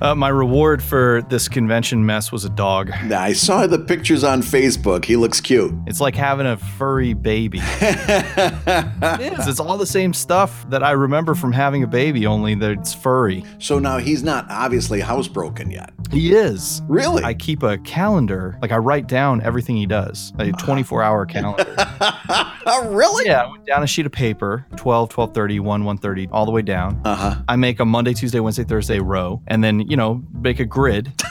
Uh, my reward for this convention mess was a dog. I saw the pictures on Facebook. He looks cute. It's like having a furry baby. it is. It's all the same stuff that I remember from having a baby, only that it's furry. So now he's not obviously housebroken yet. He is. Really? I keep a calendar. Like I write down everything he does. A 24 hour calendar. oh, really? Yeah, I went down a sheet of paper, 12, 1230, 1, 130, all the way down. Uh-huh. I make a Monday, Tuesday, Wednesday, Thursday row, and then, you know, make a grid.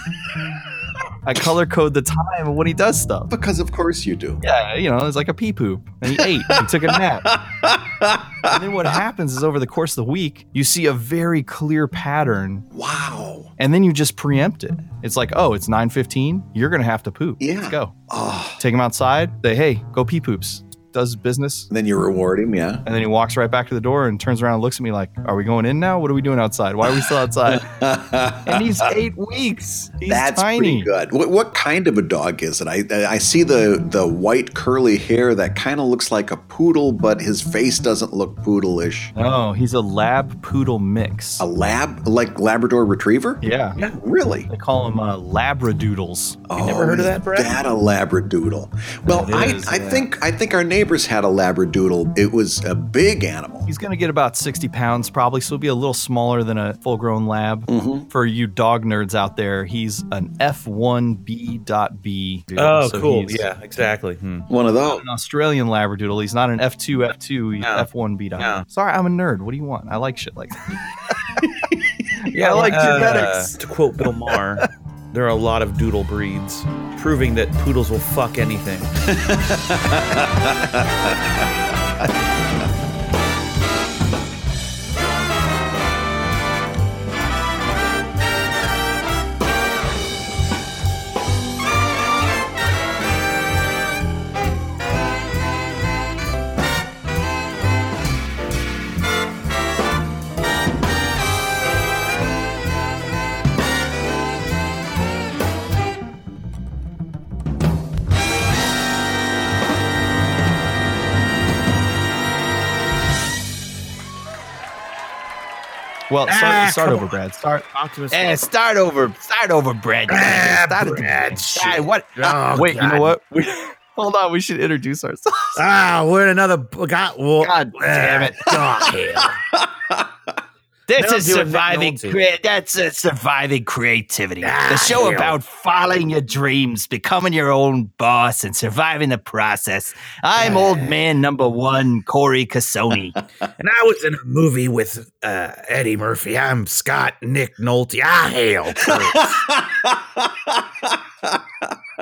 I color code the time when he does stuff. Because of course you do. Yeah, you know, it's like a pee poop. And he ate. he took a nap. and then what happens is over the course of the week, you see a very clear pattern. Wow. And then you just preempt it. It's like, oh, it's 9:15. You're gonna have to poop. Yeah. Let's go. Oh. Take him outside. Say, hey, go pee poops. Does business. And then you reward him, yeah. And then he walks right back to the door and turns around and looks at me like, Are we going in now? What are we doing outside? Why are we still outside? and he's eight weeks. He's That's tiny. pretty good. What, what kind of a dog is it? I I see the the white curly hair that kind of looks like a poodle, but his face doesn't look poodle-ish. No, he's a lab poodle mix. A lab like Labrador Retriever? yeah. Yeah, Really? They call him uh, labradoodles. Oh, never heard of that, Brad? That a labradoodle. Well, It I, I yeah. think I think our neighbors had a labradoodle. It was a big animal. He's going to get about 60 pounds probably, so he'll be a little smaller than a full grown lab. Mm-hmm. For you dog nerds out there, he's an F1B.B. dude. Oh, So cool. Yeah, exactly. Hmm. One of those. An Australian Labradoodle. He's not an F2, F2, he's No. F1B.B. No. Sorry, I'm a nerd. What do you want? I like shit like that. yeah, I like uh, genetics. To quote Bill Maher, there are a lot of doodle breeds, proving that poodles will fuck anything. Well, start, Ah, start over, on. Brad. Start. Optimus. Eh, start over. Start over, Brad. Ah, gotta Brad, shit. Ah, what? Oh, Wait, you know what? We, hold on. We should introduce ourselves. Ah, we're in another. God, well, God damn it. Oh, hell. This is do it, Nick surviving. Nolte. Crea- that's a surviving creativity. Ah, the show hell. about following your dreams, becoming your own boss, and surviving the process. I'm old man number one, Cory Casoni. And I was in a movie with uh, Eddie Murphy. I'm Scott Nick Nolte. Ah, hell.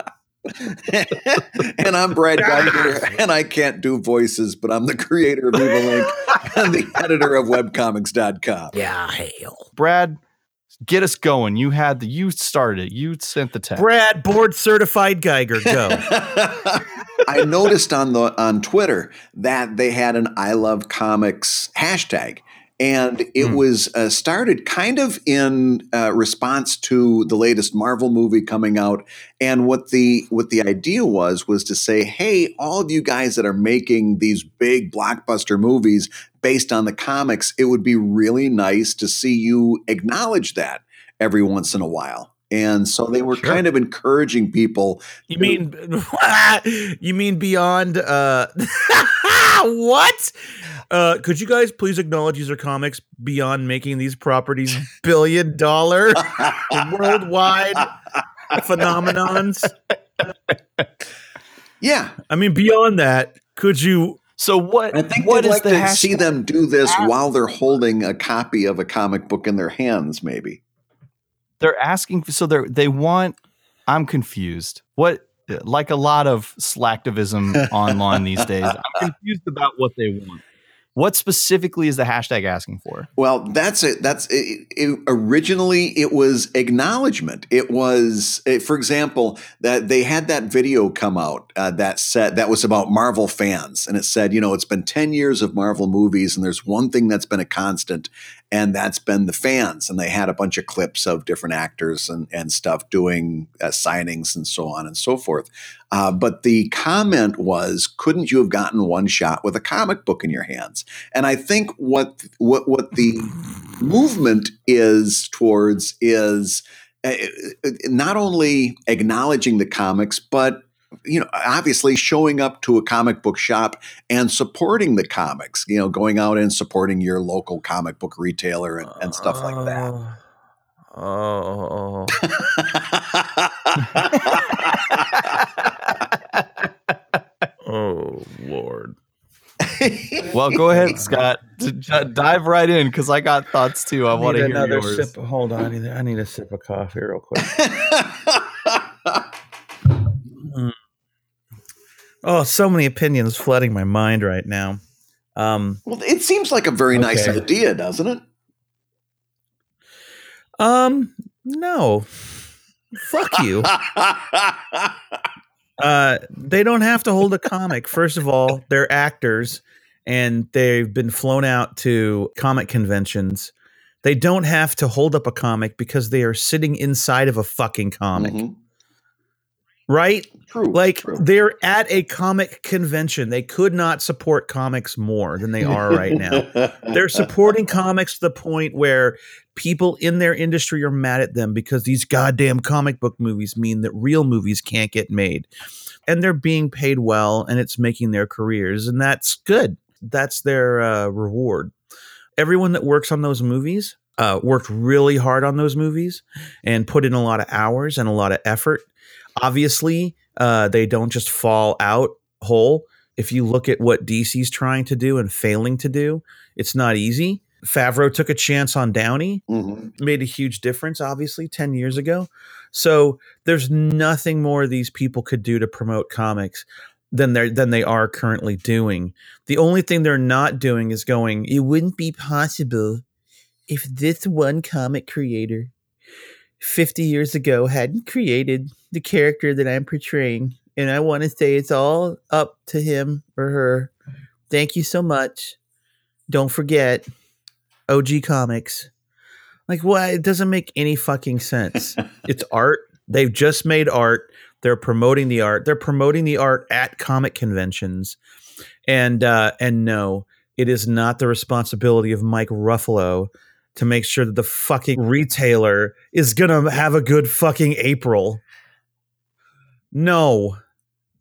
and I'm Brad Guigar, and I can't do voices, but I'm the creator of Evil Inc. and the editor of webcomics.com. yeah, hell. Brad, get us going. You had the. You started it. You sent the text. Brad, board certified Guigar, go. I noticed on the on Twitter that they had an I love comics hashtag. And it Hmm. was uh, started kind of in uh, response to the latest Marvel movie coming out, and what the what the idea was was to say, "Hey, all of you guys that are making these big blockbuster movies based on the comics, it would be really nice to see you acknowledge that every once in a while." And so they were kind of encouraging people You mean you mean beyond uh what? Uh could you guys please acknowledge these are comics beyond making these properties billion dollar worldwide phenomenons? Yeah, I mean beyond that, could you So what? I think what they'd like the to hashtag? see them do this while they're holding a copy of a comic book in their hands, maybe. they're asking so they they want i'm confused what like a lot of slacktivism online these days i'm confused about what they want what specifically is the hashtag asking for Well, that's it. That's it, it, originally it was acknowledgement. It was, eh, for example, that they had that video come out uh, that said that was about Marvel fans, and it said, you know, it's been ten years of Marvel movies, and there's one thing that's been a constant, and that's been the fans. And they had a bunch of clips of different actors and and stuff doing uh, signings and so on and so forth. Uh, but the comment was, couldn't you have gotten one shot with a comic book in your hands? And I think what what what the movement is towards is uh, not only acknowledging the comics, but you know, obviously showing up to a comic book shop and supporting the comics. You know, going out and supporting your local comic book retailer and, and stuff like that. Oh. oh, oh Lord. Well, go ahead, Scott. D- d- dive right in because I got thoughts too. I, want to hear another yours. sip. Hold on, I need a sip of coffee real quick. Oh, so many opinions flooding my mind right now. Um, well, it seems like a very nice idea, doesn't it? um, no, fuck you. Uh, they don't have to hold a comic. First of all, they're actors and they've been flown out to comic conventions. They don't have to hold up a comic because they are sitting inside of a fucking comic, Mhm. Right? True. Like true. they're at a comic convention. They could not support comics more than they are right now. They're supporting comics to the point where people in their industry are mad at them because these goddamn comic book movies mean that real movies can't get made. And they're being paid well and it's making their careers. And that's good. That's their uh, reward. Everyone that works on those movies uh, worked really hard on those movies and put in a lot of hours and a lot of effort. Obviously, uh, they don't just fall out whole. If you look at what DC's trying to do and failing to do, it's not easy. Favreau took a chance on Downey, Mhm. made a huge difference, obviously, 10 years ago. So there's nothing more these people could do to promote comics than they than they are currently doing. The only thing they're not doing is going, it wouldn't be possible if this one comic creator 50 years ago hadn't created the character that I'm portraying. And I want to say it's all up to him or her. Thank you so much. Don't forget OG Comics. Like, why? It doesn't make any fucking sense. it's art. They've just made art. They're promoting the art. They're promoting the art at comic conventions. And uh, and no, it is not the responsibility of Mike Ruffalo to make sure that the fucking retailer is gonna have a good fucking April. No,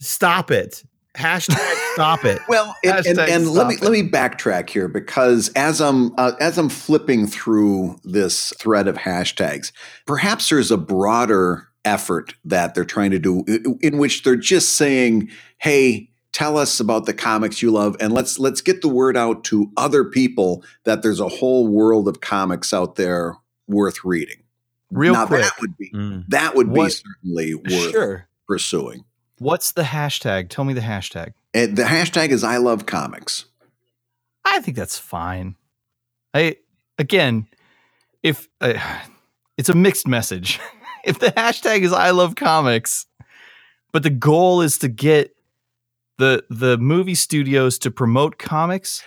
stop it. Hashtag stop it. Well, and, and, and let me stop let me backtrack here because as I'm uh, as I'm flipping through this thread of hashtags, perhaps there's a broader effort that they're trying to do in which they're just saying, "Hey, tell us about the comics you love, and let's let's get the word out to other people that there's a whole world of comics out there worth reading." Real now quick. that would be Mm. that would be certainly worth Sure. pursuing. What's the hashtag? Tell me the hashtag. And the hashtag is I love comics. I think that's fine. I again, if uh, it's a mixed message, if the hashtag is I love comics, but the goal is to get the the movie studios to promote comics,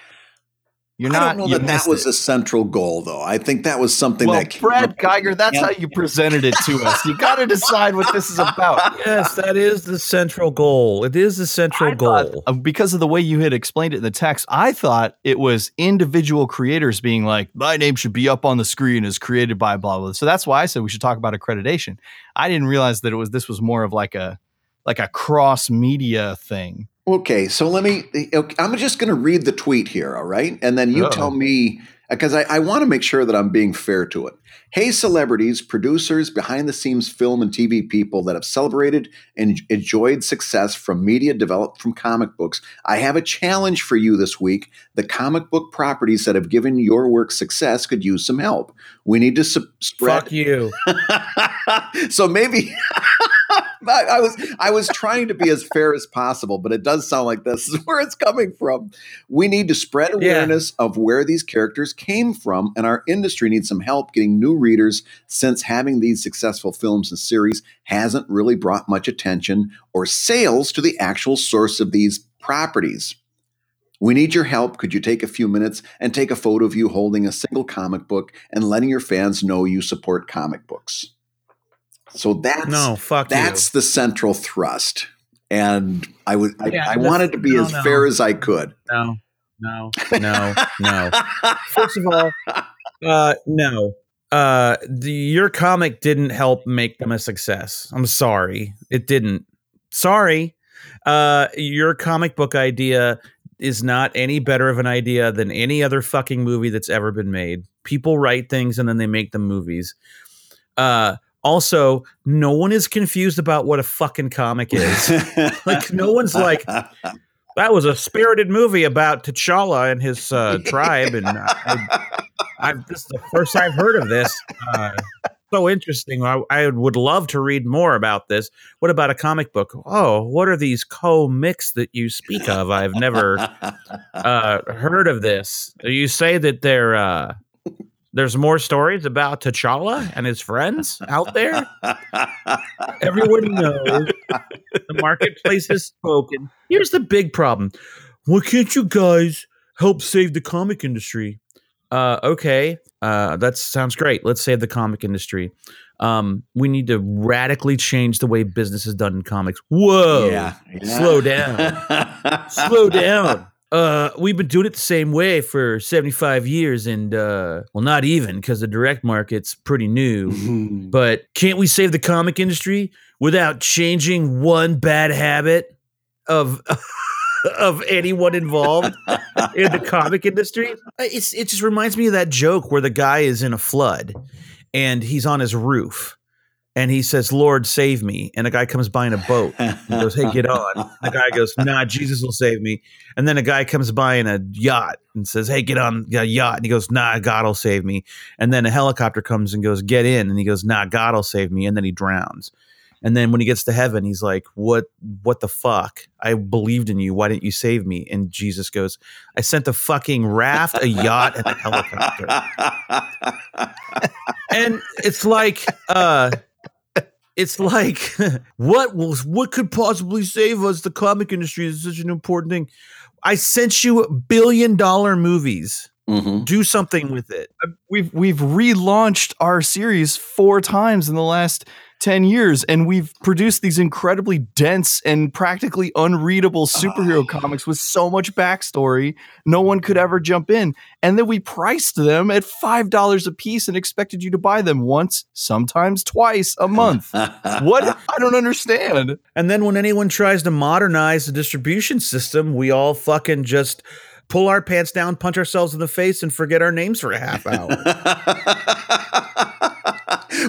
you're I not. don't know that that was it. a central goal, though. I think that was something well, that came Brad Guigar. That's how you presented it to us. You got to decide what this is about. Yes, that is the central goal. It is the central I goal. uh, because of the way you had explained it in the text, I thought it was individual creators being like, my name should be up on the screen as created by blah blah. So that's why I said we should talk about accreditation. I didn't realize that it was this was more of like a like a cross media thing. Okay, so let me. okay, I'm just going to read the tweet here, all right? And then you Uh-oh. tell oh. me, because I, I want to make sure that I'm being fair to it. Hey, celebrities, producers, behind the scenes film and TV people that have celebrated and enjoyed success from media developed from comic books. I have a challenge for you this week. The comic book properties that have given your work success could use some help. We need to su- spread. Fuck you. so maybe I, I was I was trying to be as fair as possible, but it does sound like this is where it's coming from. We need to spread Yeah. awareness of where these characters came from, and our industry needs some help getting new readers since having these successful films and series hasn't really brought much attention or sales to the actual source of these properties. We need your help. Could you take a few minutes and take a photo of you holding a single comic book and letting your fans know you support comic books? So that's No, fuck that's the central thrust. And I was I, Yeah, I wanted to be no, as no. fair as I could. No, no, no, no. First of all, Uh, no. Uh, the, your comic didn't help make them a success. I'm sorry, it didn't. Sorry. Uh, your comic book idea is not any better of an idea than any other fucking movie that's ever been made. People write things and then they make them movies. Uh, also, no one is confused about what a fucking comic is. like, no one's like, that was a spirited movie about T'Challa and his uh, tribe, and I, I, this is the first I've heard of this. Uh, so interesting. I, I, would love to read more about this. What about a comic book? Oh, what are these co-mix that you speak of? I've never uh, heard of this. You say that they're uh, there's more stories about T'Challa and his friends out there. Everyone knows the marketplace has spoken. Here's the big problem. Why can't you guys help save the comic industry? Uh, okay, uh, that sounds great. Let's save the comic industry. Um, we need to radically change the way business is done in comics. Whoa, Yeah, yeah. slow down, slow down. Uh, we've been doing it the same way for 75 years and uh well not even because the direct market's pretty new. But can't we save the comic industry without changing one bad habit of of anyone involved in the comic industry? It's, it just reminds me of that joke where the guy is in a flood and he's on his roof and he says lord save me and a guy comes by in a boat he goes, "Hey, get on." The guy goes, "Nah, Jesus will save me." And then a guy comes by in a yacht and says, "Hey, get on a yacht." And he goes, "Nah, God will save me." And then a helicopter comes and goes, "Get in." And he goes, "Nah, God will save me." And then he drowns. And then when he gets to heaven, he's like, "What? What the fuck? I believed in you. Why didn't you save me?" And Jesus goes, "I sent a fucking raft, a yacht, and a helicopter." and it's like uh it's like what will what could possibly save us? The comic industry is such an important thing. I sent you billion dollar movies. Mhm. do something with it. We've we've relaunched our series four times in the last 10 years and we've produced these incredibly dense and practically unreadable superhero ah. comics with so much backstory no one could ever jump in. And then we priced them at $5 a piece and expected you to buy them once sometimes twice a month. What? I don't understand. And then when anyone tries to modernize the distribution system we all fucking just pull our pants down punch ourselves in the face and forget our names for a half hour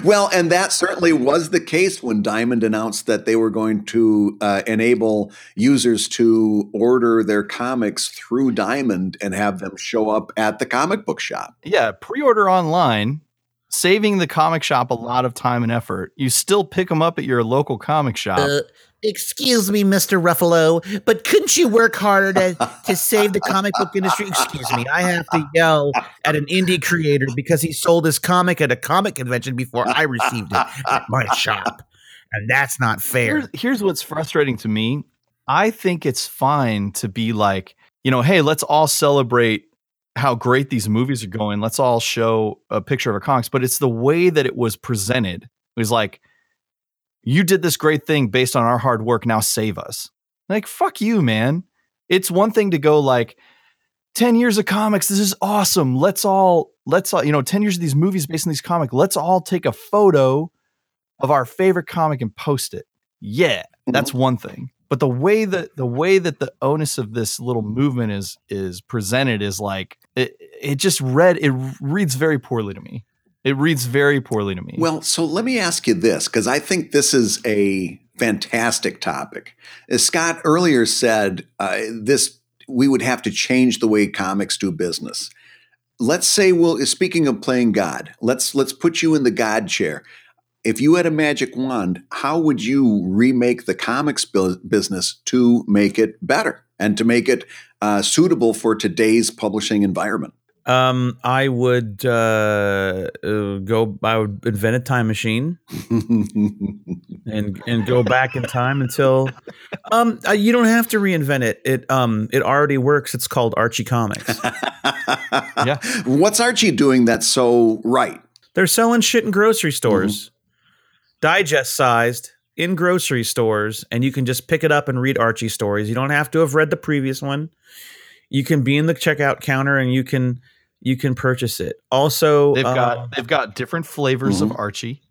well, and that certainly was the case when Diamond announced that they were going to uh, enable users to order their comics through Diamond and have them show up at the comic book shop. yeah pre-order online saving the comic shop a lot of time and effort you still pick them up at your local comic shop Uh, excuse me, Mr. Ruffalo, but couldn't you work harder to, to save the comic book industry? excuse me, I have to yell at an indie creator because he sold his comic at a comic convention before I received it at my shop. And that's not fair. Here's, here's what's frustrating to me. I think it's fine to be like, you know, hey, let's all celebrate how great these movies are going. Let's all show a picture of our comics. But it's the way that it was presented. It was like, you did this great thing based on our hard work. Now save us. Like, fuck you, man. It's one thing to go like, 10 years of comics. This is awesome. Let's all, let's all, you know, 10 years of these movies based on these comics. Let's all take a photo of our favorite comic and post it. Yeah, mm-hmm. that's one thing. But the way that the way that the onus of this little movement is is presented is like it, it just read it reads very poorly to me. It reads very poorly to me. Well, so let me ask you this because I think this is a fantastic topic. As Scott earlier said, uh, this we would have to change the way comics do business. Let's say, well, speaking of playing God, let's let's put you in the God chair. If you had a magic wand, how would you remake the comics bu- business to make it better and to make it uh, suitable for today's publishing environment? Um, I would uh, uh, go. I would invent a time machine and and go back in time until. Um, uh, you don't have to reinvent it. It um, it already works. It's called Archie Comics. Yeah. What's Archie doing that's so right? They're selling shit in grocery stores, digest sized in grocery stores, and you can just pick it up and read Archie stories. You don't have to have read the previous one. You can be in the checkout counter and you can you can purchase it. Also, They've uh, got they've got different flavors of Mhm. Archie.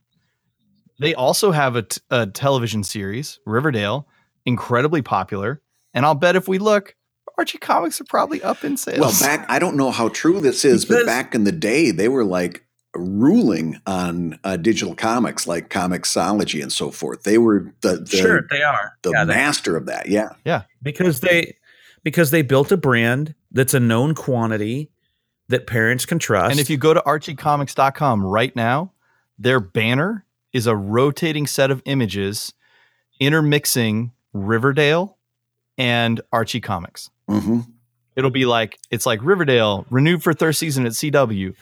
They also have a, t- a television series, Riverdale, incredibly popular. And I'll bet if we look, Archie comics are probably up in sales. Well, back I don't know how true this is, but back in the day, they were like ruling on uh, digital comics, like Comixology and so forth. They were the the, sure they are. the Yeah, master of that. Yeah, yeah, because they because they built a brand that's a known quantity that parents can trust. and if you go to archiecomics.com right now, their banner is a rotating set of images intermixing Riverdale and Archie Comics. hmm It'll be like it's like Riverdale renewed for third season at CW.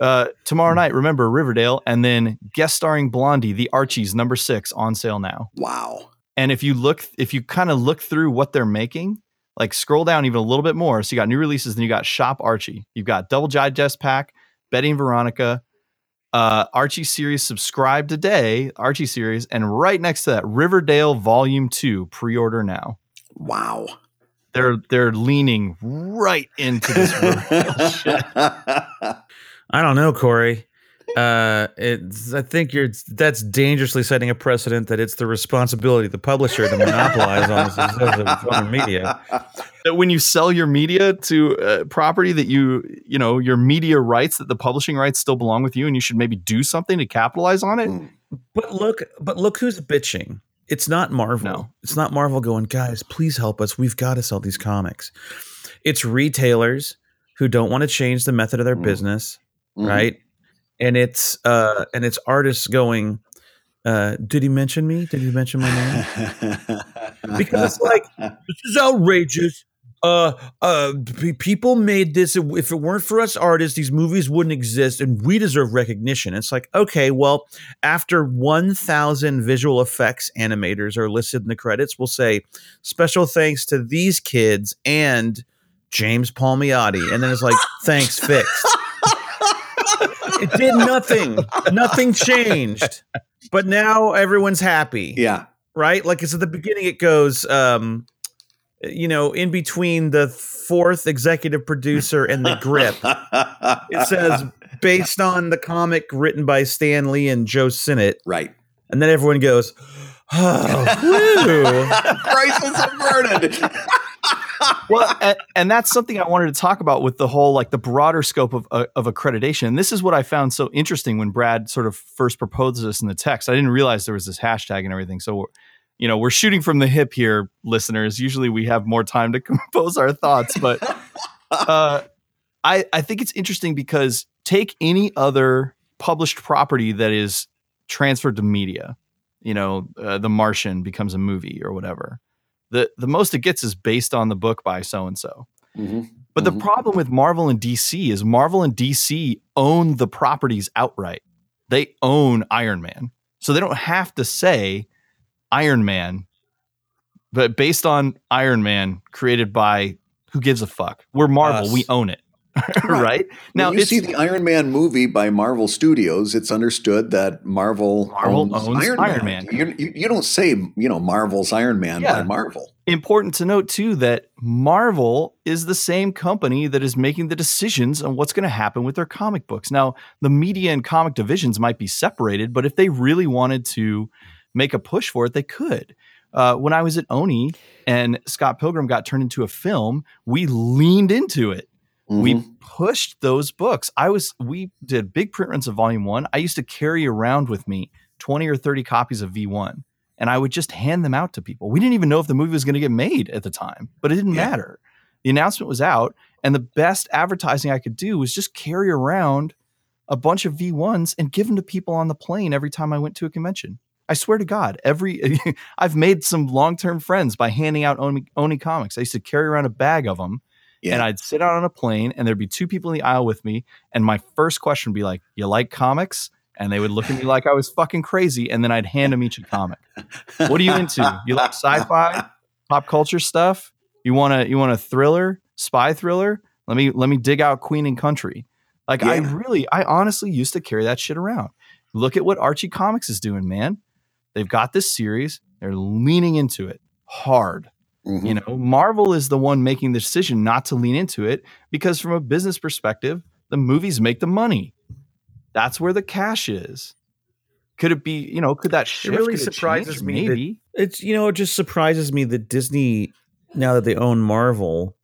Uh, tomorrow night, remember Riverdale, and then guest starring Blondie, the Archies number six on sale now. wow. And if you look, if you kind of look through what they're making, like scroll down even a little bit more. So you got new releases, then you got Shop Archie, you've got Double Digest Pack, Betty and Veronica, uh, Archie series subscribe today, Archie series, and right next to that, Riverdale Volume Two, pre-order now. Wow. They're they're leaning right into this. Shit. I don't know, Cory. Uh, it's I think you're that's dangerously setting a precedent that it's the responsibility of the publisher to monopolize on the success of other media. that when you sell your media to a property that you you know your media rights that the publishing rights still belong with you and you should maybe do something to capitalize on it Mm. But look, but look who's bitching. It's not Marvel. No. It's not Marvel going, guys, please help us. We've got to sell these comics. It's retailers who don't want to change the method of their Mm. business, Mhm. right? And it's uh and it's artists going, uh, did he mention me? Did he mention my name? Because it's like, this is outrageous. Uh, uh, people made this. If it weren't for us artists, these movies wouldn't exist, and we deserve recognition. It's like, okay, well, after 1,000 visual effects animators are listed in the credits, we'll say special thanks to these kids and James Palmiotti, and then it's like, thanks, fixed. It did nothing. Nothing changed. But now everyone's happy yeah. right? Like it's at the beginning, it goes, um, you know, in between the fourth executive producer and the grip. It says based on the comic written by Stan Lee and Joe Sinnott, right. and then everyone goes, "Oh, Crisis averted. Well and, and that's something i wanted to talk about with the whole like the broader scope of, uh, of accreditation. And this is what i found so interesting when brad sort of first proposed this in the text. I didn't realize there was this hashtag and everything. So you know we're shooting from the hip here listeners. Usually we have more time to compose our thoughts but uh, I, I think it's interesting because take any other published property that is transferred to media you know uh, the martian becomes a movie or whatever the the most it gets is based on the book by so and so. But the Mhm. problem with Marvel and DC is Marvel and DC own the properties outright. They own Iron Man. So they don't have to say Iron Man, but based on Iron Man created by who gives a fuck? We're Marvel, Us. we own it. right? Now, Now you see the Iron Man movie by Marvel Studios. It's understood that Marvel, Marvel owns, owns Iron, Iron Man. Man. You, you, you don't say, you know, Marvel's Iron Man by Marvel. important to note too that Marvel is the same company that is making the decisions on what's going to happen with their comic books. Now, the media and comic divisions might be separated, but if they really wanted to make a push for it, they could. Uh, when I was at Oni and Scott Pilgrim got turned into a film, we leaned into it. We Mhm. pushed those books. I was we did big print runs of volume one. I used to carry around with me 20 or 30 copies of V1 and I would just hand them out to people. We didn't even know if the movie was going to get made at the time, but it didn't Yeah. matter. The announcement was out, and the best advertising I could do was just carry around a bunch of V1s and give them to people on the plane every time I went to a convention. I swear to God, every I've made some long term friends by handing out Oni, Oni comics. I used to carry around a bag of them, Yeah. and I'd sit out on a plane, and there'd be two people in the aisle with me, and my first question would be like, "You like comics?" And they would look at me like I was fucking crazy, and then I'd hand them each a comic. What are you into? You like sci-fi, pop culture stuff? You want to you want a thriller, spy thriller? Let me let me dig out Queen and Country. Like I really, I honestly used to carry that shit around. Look at what Archie Comics is doing, man. They've got this series. They're leaning into it hard. Mhm. You know, Marvel is the one making the decision not to lean into it because, from a business perspective, The movies make the money. That's where the cash is. Could it be, you know, could that shift? really it surprises change? me Maybe. It's you know, it just surprises me that Disney, now that they own Marvel,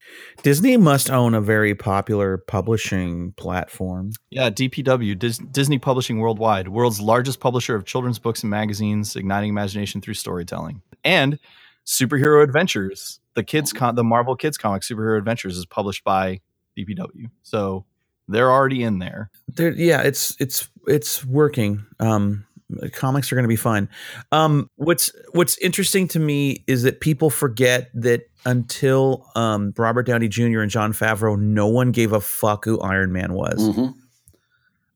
Disney must own a very popular publishing platform. Yeah, DPW, Dis- Disney Publishing Worldwide, world's largest publisher of children's books and magazines, igniting imagination through storytelling. And Superhero Adventures, the kids con- the Marvel Kids comic Superhero Adventures is published by DPW. So they're already in there. There, yeah, it's it's it's working. Um, comics are going to be fine. Um, what's what's interesting to me is that people forget that until um, Robert Downey Jr. and Jon Favreau, no one gave a fuck who Iron Man was. Mhm.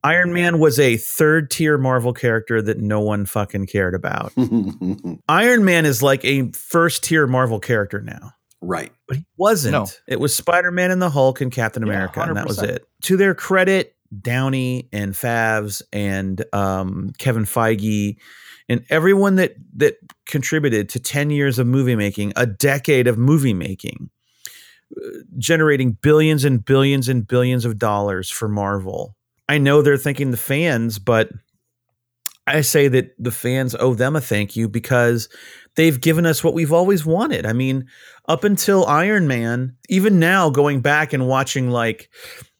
Iron Man was a third tier Marvel character that no one fucking cared about. Iron Man is like a first tier Marvel character now. right. But he wasn't. No. It was Spider Man and the Hulk and Captain Yeah, America, and that was it. To their credit, Downey and Favs and um, Kevin Feige and everyone that that contributed to 10 years of movie making, a decade of movie making, uh, generating billions and billions and billions of dollars for Marvel. I know they're thanking the fans, but I say that the fans owe them a thank you because they've given us what we've always wanted. I mean, up until Iron Man, even now going back and watching like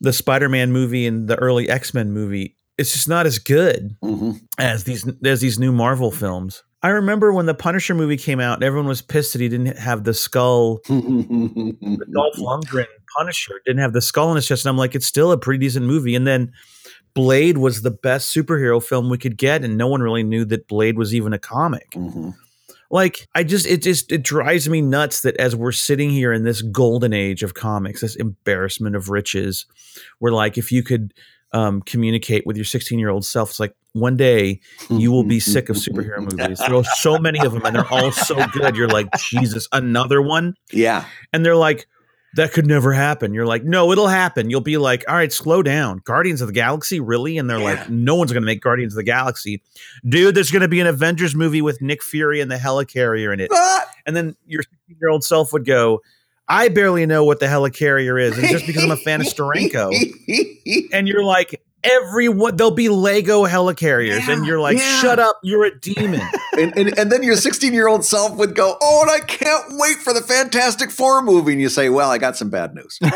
the Spider-Man movie and the early X-Men movie, it's just not as good Mhm. as these as these new Marvel films. I remember when the Punisher movie came out, everyone was pissed that he didn't have the skull. The Dolph Lundgren Punisher didn't have the skull in his chest, and I'm like, it's still a pretty decent movie. And then Blade was the best superhero film we could get, and no one really knew that Blade was even a comic Mhm. like i just it just it drives me nuts that as we're sitting here in this golden age of comics this embarrassment of riches where like if you could um, communicate with your 16 year old self it's like one day you will be sick of superhero movies there are so many of them and they're all so good you're like jesus another one Yeah. and they're like that could never happen you're like no it'll happen you'll be like all right slow down guardians of the galaxy really and they're Yeah. like no one's going to make guardians of the galaxy dude there's going to be an avengers movie with nick fury and the helicarrier in it Ah! and then your 16 year old self would go i barely know what the helicarrier is and just because i'm a fan of Steranko. and you're like everyone there'll be lego helicarriers and you're like yeah. shut up you're a demon and, and, and then your 16 year old self would go, Oh, and I can't wait for the Fantastic Four movie. And you say, Well, I got some bad news.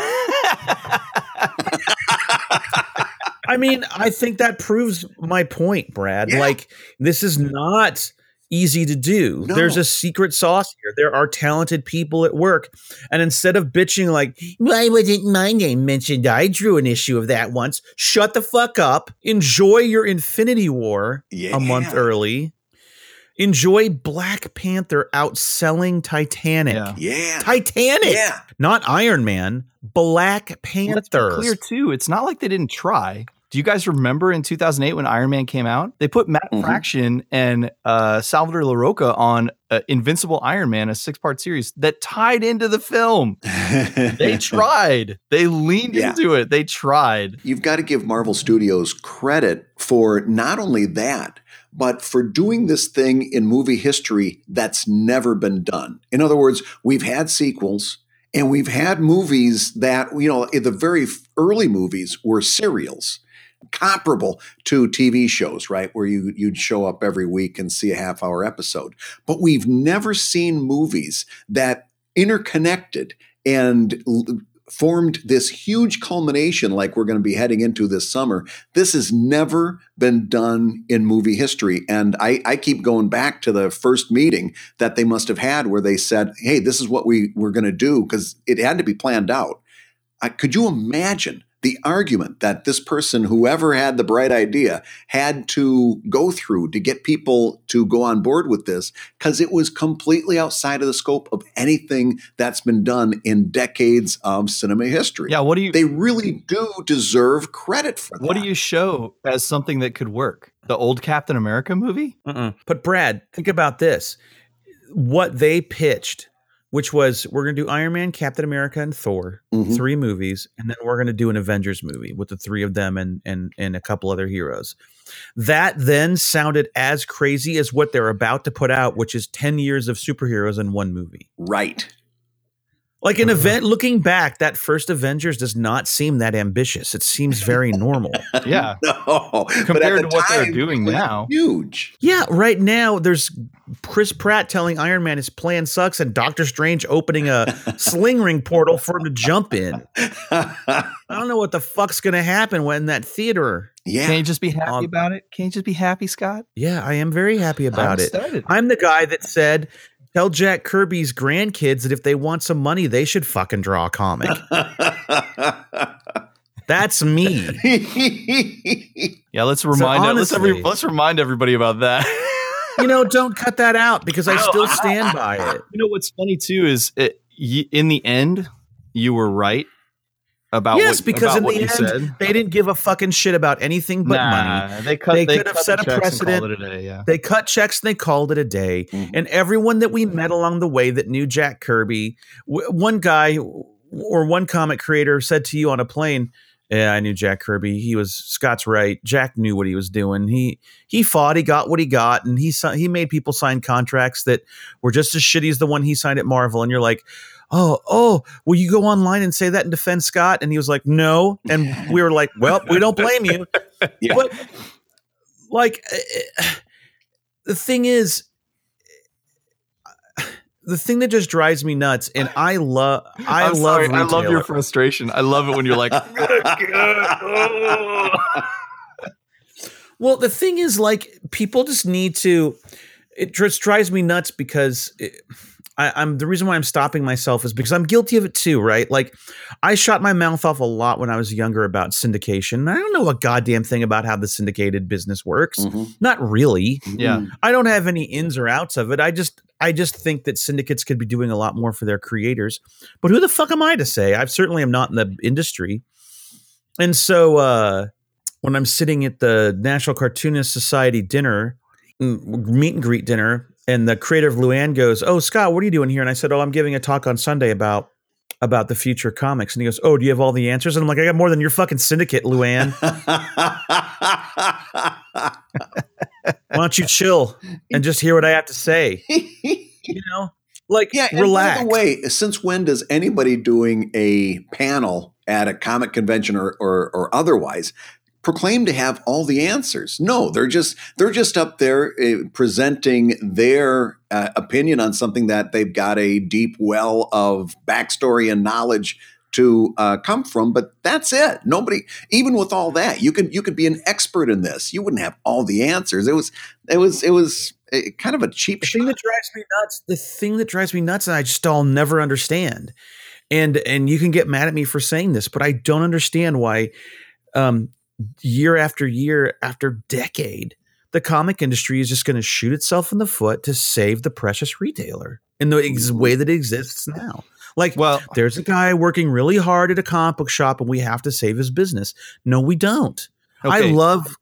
I mean, I think that proves my point, Brad. Yeah. Like, this is not easy to do. No. There's a secret sauce here. There are talented people at work. And instead of bitching, like, why wasn't my name mentioned? I drew an issue of that once. Shut the fuck up. Enjoy your Infinity War Yeah. a month early. Enjoy Black Panther outselling Titanic. Yeah. Yeah. Titanic, Yeah. not Iron Man. Black Let's Panther. be clear too. It's not like they didn't try. Do you guys remember in 2008 when Iron Man came out? They put Matt Mhm. Fraction and uh, Salvador Larroca on uh, Invincible Iron Man, a six-part series that tied into the film. They tried. They leaned Yeah. into it. They tried. You've got to give Marvel Studios credit for not only that, but for doing this thing in movie history that's never been done. In other words, we've had sequels and we've had movies that, you know, the very early movies were serials comparable to TV shows, right? Where you you'd show up every week and see a half hour episode. But we've never seen movies that interconnected and l- formed this huge culmination like we're going to be heading into this summer. This has never been done in movie history. And I, I keep going back to the first meeting that they must have had where they said, hey, this is what we were going to do because it had to be planned out. I, could you imagine the argument that this person, whoever had the bright idea, had to go through to get people to go on board with this? Because it was completely outside of the scope of anything that's been done in decades of cinema history. Yeah. What do you? They really do deserve credit for that. what do you show as something that could work? The old Captain America movie? Uh-uh. But Brad, think about this. What they pitched, which was we're going to do Iron Man, Captain America, and Thor, Mhm. three movies, and then we're going to do an Avengers movie with the three of them and and and a couple other heroes. That then sounded as crazy as what they're about to put out, which is 10 years of superheroes in one movie. Right. Like an event, looking back, that first Avengers does not seem that ambitious. It seems very normal. Yeah. No, Compared the to what they're doing now. huge. yeah, right now there's Chris Pratt telling Iron Man his plan sucks, and Doctor Strange opening a sling ring portal for him to jump in. I don't know what the fuck's gonna happen when that theater. yeah, Can you just be happy Um, about it? Can you just be happy, Scott? Yeah, I am very happy about I'm it. excited. I'm the guy that said, tell Jack Kirby's grandkids that if they want some money, they should fucking draw a comic. That's me. Yeah, let's remind let's every, let's remind everybody about that. You know, don't cut that out because I still stand by it. you know what's funny too is it, y- in the end you were right about yes, what, because about in what the end, said. they didn't give a fucking shit about anything but money. They cut. They They, could have set a precedent. a day. Yeah. They cut checks and they called it a day. Mhm. And everyone that we met along the way that knew Jack Kirby, w- one guy or one comic creator said to you on a plane, "Yeah, I knew Jack Kirby. He was Scott's right. Jack knew what he was doing. He he fought. He got what he got, and he he made people sign contracts that were just as shitty as the one he signed at Marvel." And you're like. Oh, oh, will you go online and say that and defend Scott? And he was like, no. And we were like, well, we don't blame you. Yeah. But like uh, the thing is the thing that just drives me nuts and i love i I'm love I love your frustration. I love it when you're like, well the thing is like people just need to it just drives me nuts because it, I, I'm the reason why I'm stopping myself is because I'm guilty of it too, right? Like, I shot my mouth off a lot when I was younger about syndication. I don't know a goddamn thing about how the syndicated business works. Mhm. Not really. yeah, I don't have any ins or outs of it. I just I just think that syndicates could be doing a lot more for their creators. But who the fuck am I to say? I certainly am not in the industry. And so uh when I'm sitting at the National Cartoonist Society dinner, meet and greet dinner, and the creator of Luann goes, "Oh, Scott, what are you doing here?" And I said, "Oh, I'm giving a talk on Sunday about about the future comics." And he goes, "Oh, do you have all the answers?" And I'm like, "I got more than your fucking syndicate, Luann. Why don't you chill and just hear what I have to say?" You know, like Yeah, relax. by the way, since when does anybody doing a panel at a comic convention or, or or otherwise proclaim to have all the answers? No, they're just they're just up there uh, presenting their uh, opinion on something that they've got a deep well of backstory and knowledge to uh, come from. But that's it. Nobody, even with all that, you could you could be an expert in this. You wouldn't have all the answers. It was it was it was uh, kind of a cheap the shot. thing that drives me nuts the thing that drives me nuts and i just i'll never understand and and you can get mad at me for saying this but i don't understand why um year after year after decade the comic industry is just going to shoot itself in the foot to save the precious retailer in the ex- mm-hmm. way that it exists now. Like well, there's a guy working really hard at a comic book shop and we have to save his business. No we don't. I love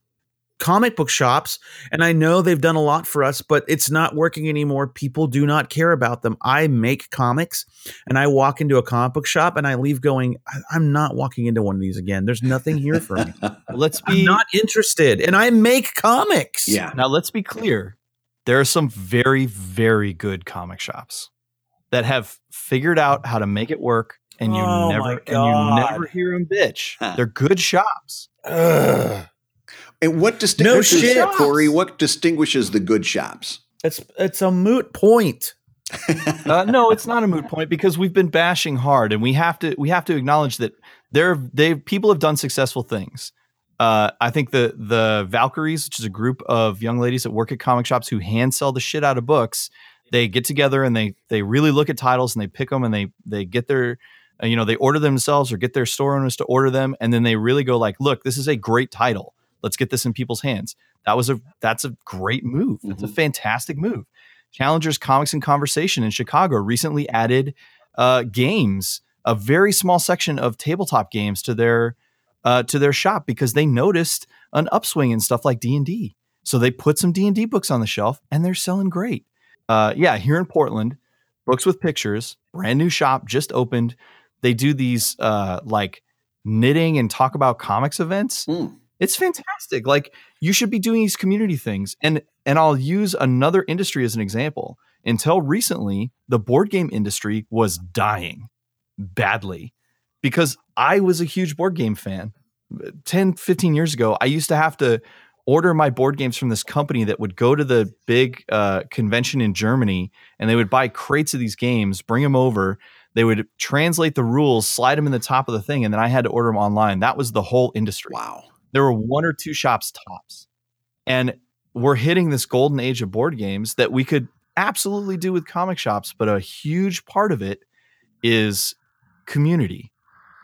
comic book shops and I know they've done a lot for us, but it's not working anymore. People do not care about them. I make comics and I walk into a comic book shop and I leave going, "I- I'm not walking into one of these again. There's nothing here for me. let's I'm be not interested. And I make comics. yeah. now. Let's be clear. There are some very, very good comic shops that have figured out how to make it work, and you Oh my never and you never hear them bitch. Huh. They're good shops. Ugh. And what distinguishes shit. Cory? What distinguishes the good shops? It's it's a moot point. uh, no, it's not a moot point because we've been bashing hard, and we have to we have to acknowledge that there they people have done successful things. Uh, I think the the Valkyries, which is a group of young ladies that work at comic shops who hand sell the shit out of books, they get together and they they really look at titles and they pick them and they they get their uh, you know they order themselves or get their store owners to order them and then they really go like, look, this is a great title. Let's get this in people's hands. That was a that's a great move. That's a Mhm. fantastic move. Challengers Comics and Conversation in Chicago recently added uh, games, a very small section of tabletop games to their uh, to their shop because they noticed an upswing in stuff like D and D. So they put some D and D books on the shelf, and they're selling great. Uh, yeah, here in Portland, Books with Pictures, brand new shop just opened. They do these uh, like knitting and talk about comics events. Hmm. It's fantastic. Like you should be doing these community things. And and I'll use another industry as an example. Until recently, the board game industry was dying. badly because I was a huge board game fan. 10, 15 years ago, I used to have to order my board games from this company that would go to the big uh, convention in Germany and they would buy crates of these games, bring them over. They would translate the rules, slide them in the top of the thing, and then I had to order them online. That was the whole industry. Wow. There were one or two shops tops. And we're hitting this golden age of board games that we could absolutely do with comic shops, but a huge part of it is community.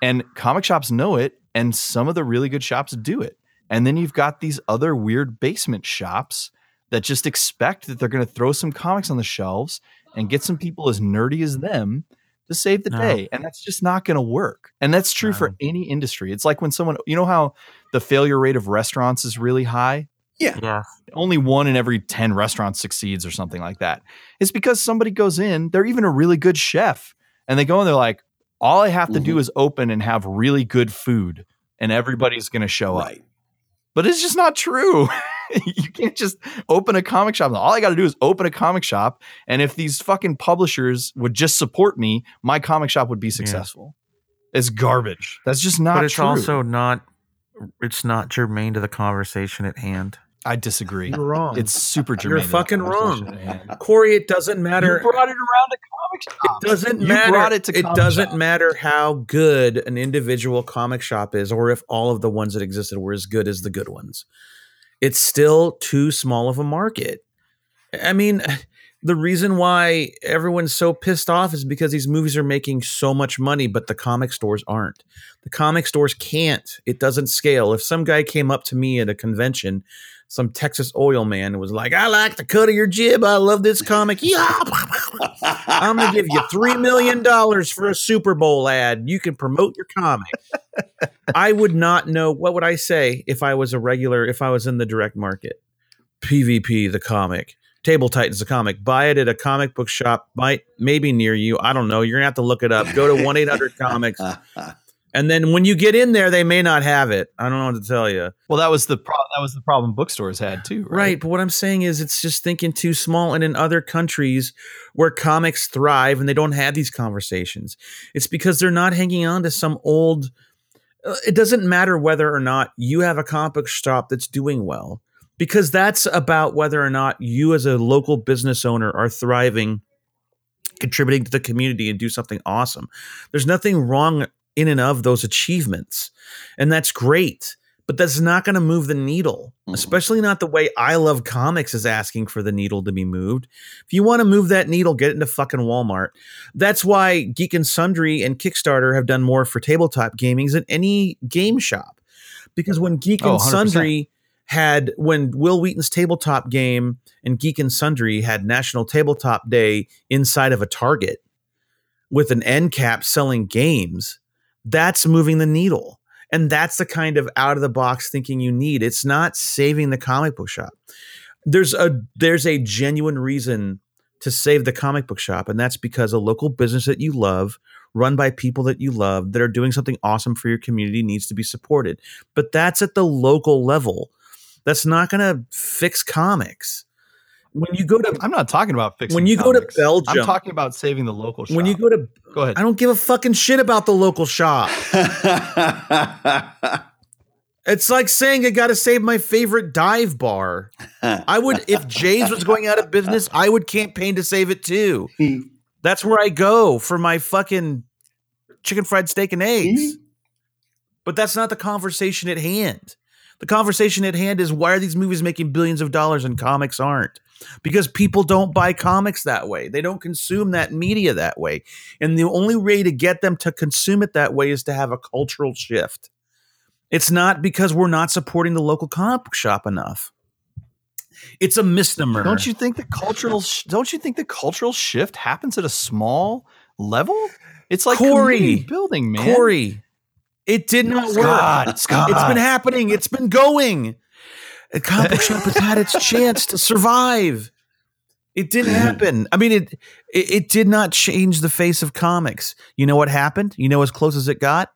And comic shops know it, and some of the really good shops do it. And then you've got these other weird basement shops that just expect that they're going to throw some comics on the shelves and get some people as nerdy as them to save the No. day. And that's just not going to work. And that's true for any industry. It's like when someone, you know, how the failure rate of restaurants is really high? Yeah. only one in every 10 restaurants succeeds or something like that. It's because somebody goes in, they're even a really good chef, and they go and they're like, all I have to do mm-hmm. is open and have really good food, and everybody's going to show up. But it's just not true. you can't just open a comic shop. All I got to do is open a comic shop, and if these fucking publishers would just support me, my comic shop would be successful. It's garbage. That's just not but it's true. also not. It's not germane to the conversation at hand. I disagree. You're wrong. It's super germane. You're germane. to the fucking wrong. Cory. It doesn't matter. You brought it around to comic shops. It doesn't You matter. brought it to it comic doesn't shops. matter how good an individual comic shop is, or if all of the ones that existed were as good as the good ones. It's still too small of a market. I mean, the reason why everyone's so pissed off is because these movies are making so much money, but the comic stores aren't. The comic stores can't. It doesn't scale. If some guy came up to me at a convention, some Texas oil man was like, I like the cut of your jib. I love this comic. Yeah. I'm gonna give you three million dollars for a Super Bowl ad. You can promote your comic. I would not know what would I say if I was a regular, if I was in the direct market. PvP the comic. Table Titans the comic. Buy it at a comic book shop, might maybe near you. I don't know. You're gonna have to look it up. Go to one eight hundred comics, and then when you get in there, they may not have it. I don't know what to tell you. Well, that was the pro- that was the problem bookstores had too, right? Right. But what I'm saying is it's just thinking too small. And in other countries where comics thrive and they don't have these conversations, it's because they're not hanging on to some old. uh, It doesn't matter whether or not you have a comic book shop that's doing well, because that's about whether or not you as a local business owner are thriving, contributing to the community and do something awesome. There's nothing wrong in and of those achievements. And that's great but that's not going to move the needle, Mhm. especially not the way I Love Comics is asking for the needle to be moved. If you want to move that needle, get into fucking Walmart. That's why Geek and Sundry and Kickstarter have done more for tabletop gaming than any game shop. Because when Geek Oh, and 100%. Sundry had, when Wil Wheaton's tabletop game and Geek and Sundry had National Tabletop Day inside of a Target with an end cap selling games, that's moving the needle. And that's the kind of out of the box thinking you need. It's not saving the comic book shop. There's a there's a genuine reason to save the comic book shop, and that's because a local business that you love, run by people that you love, that are doing something awesome for your community, needs to be supported. But that's at the local level. That's not going to fix comics. When you go to I'm not talking about fixing. when you go to. Belgium, I'm talking about saving the local shop. when you go to, go ahead. I don't give a fucking shit about the local shop. It's like saying I got to save my favorite dive bar. I would, if Jay's was going out of business, I would campaign to save it too. That's where I go for my fucking chicken fried steak and eggs. Mm-hmm. But that's not the conversation at hand. The conversation at hand is why are these movies making billions of dollars and comics aren't? Because people don't buy comics that way. They don't consume that media that way. And the only way to get them to consume it that way is to have a cultural shift. It's not because we're not supporting the local comic shop enough. It's a misnomer. Don't you think the cultural? Sh- don't you think the cultural shift happens at a small level? It's like Cory, building, man. Cory, it did not work. Scott, Scott. It's been happening. It's been going. A comic book shop has had its chance to survive. It didn't happen. I mean, it, it it did not change the face of comics. You know what happened? You know as close as it got?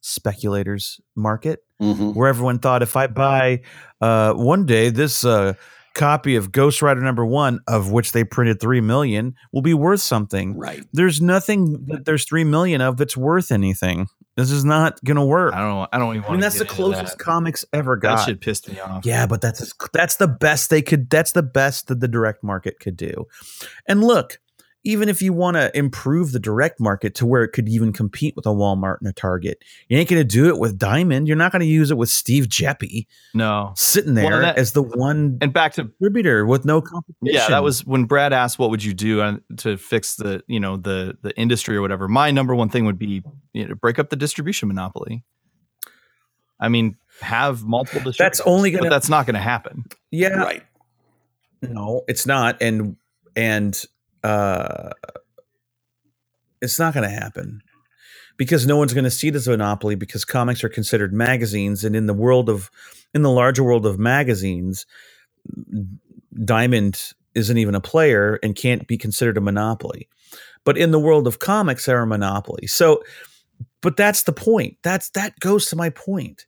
Speculators market, Mhm. where everyone thought if I buy uh, one day this uh, copy of Ghost Rider number one, of which they printed three million, will be worth something. Right. There's nothing that there's three million of that's worth anything. This is not gonna work. I don't know. I don't even want to. I mean, to that's the closest comics ever got. That got. shit pissed me off. Yeah, but that's that's the best they could. That's the best that the direct market could do. And look, even if you want to improve the direct market to where it could even compete with a Walmart and a Target, you ain't going to do it with Diamond. You're not going to use it with Steve Geppi No. sitting there Well, that- as the one And back to distributor with no competition. yeah, that was when Brad asked what would you do uh, to fix the you know the the industry or whatever. My number one thing would be you know, break up the distribution monopoly. I mean, have multiple distributors. That's only but gonna- that's not going to happen. yeah. Right. No, it's not, and and uh, it's not going to happen because no one's going to see it as a monopoly because comics are considered magazines, and in the world of in the larger world of magazines, Diamond isn't even a player and can't be considered a monopoly. But in the world of comics, they're a monopoly. So, but that's the point. That's that goes to my point.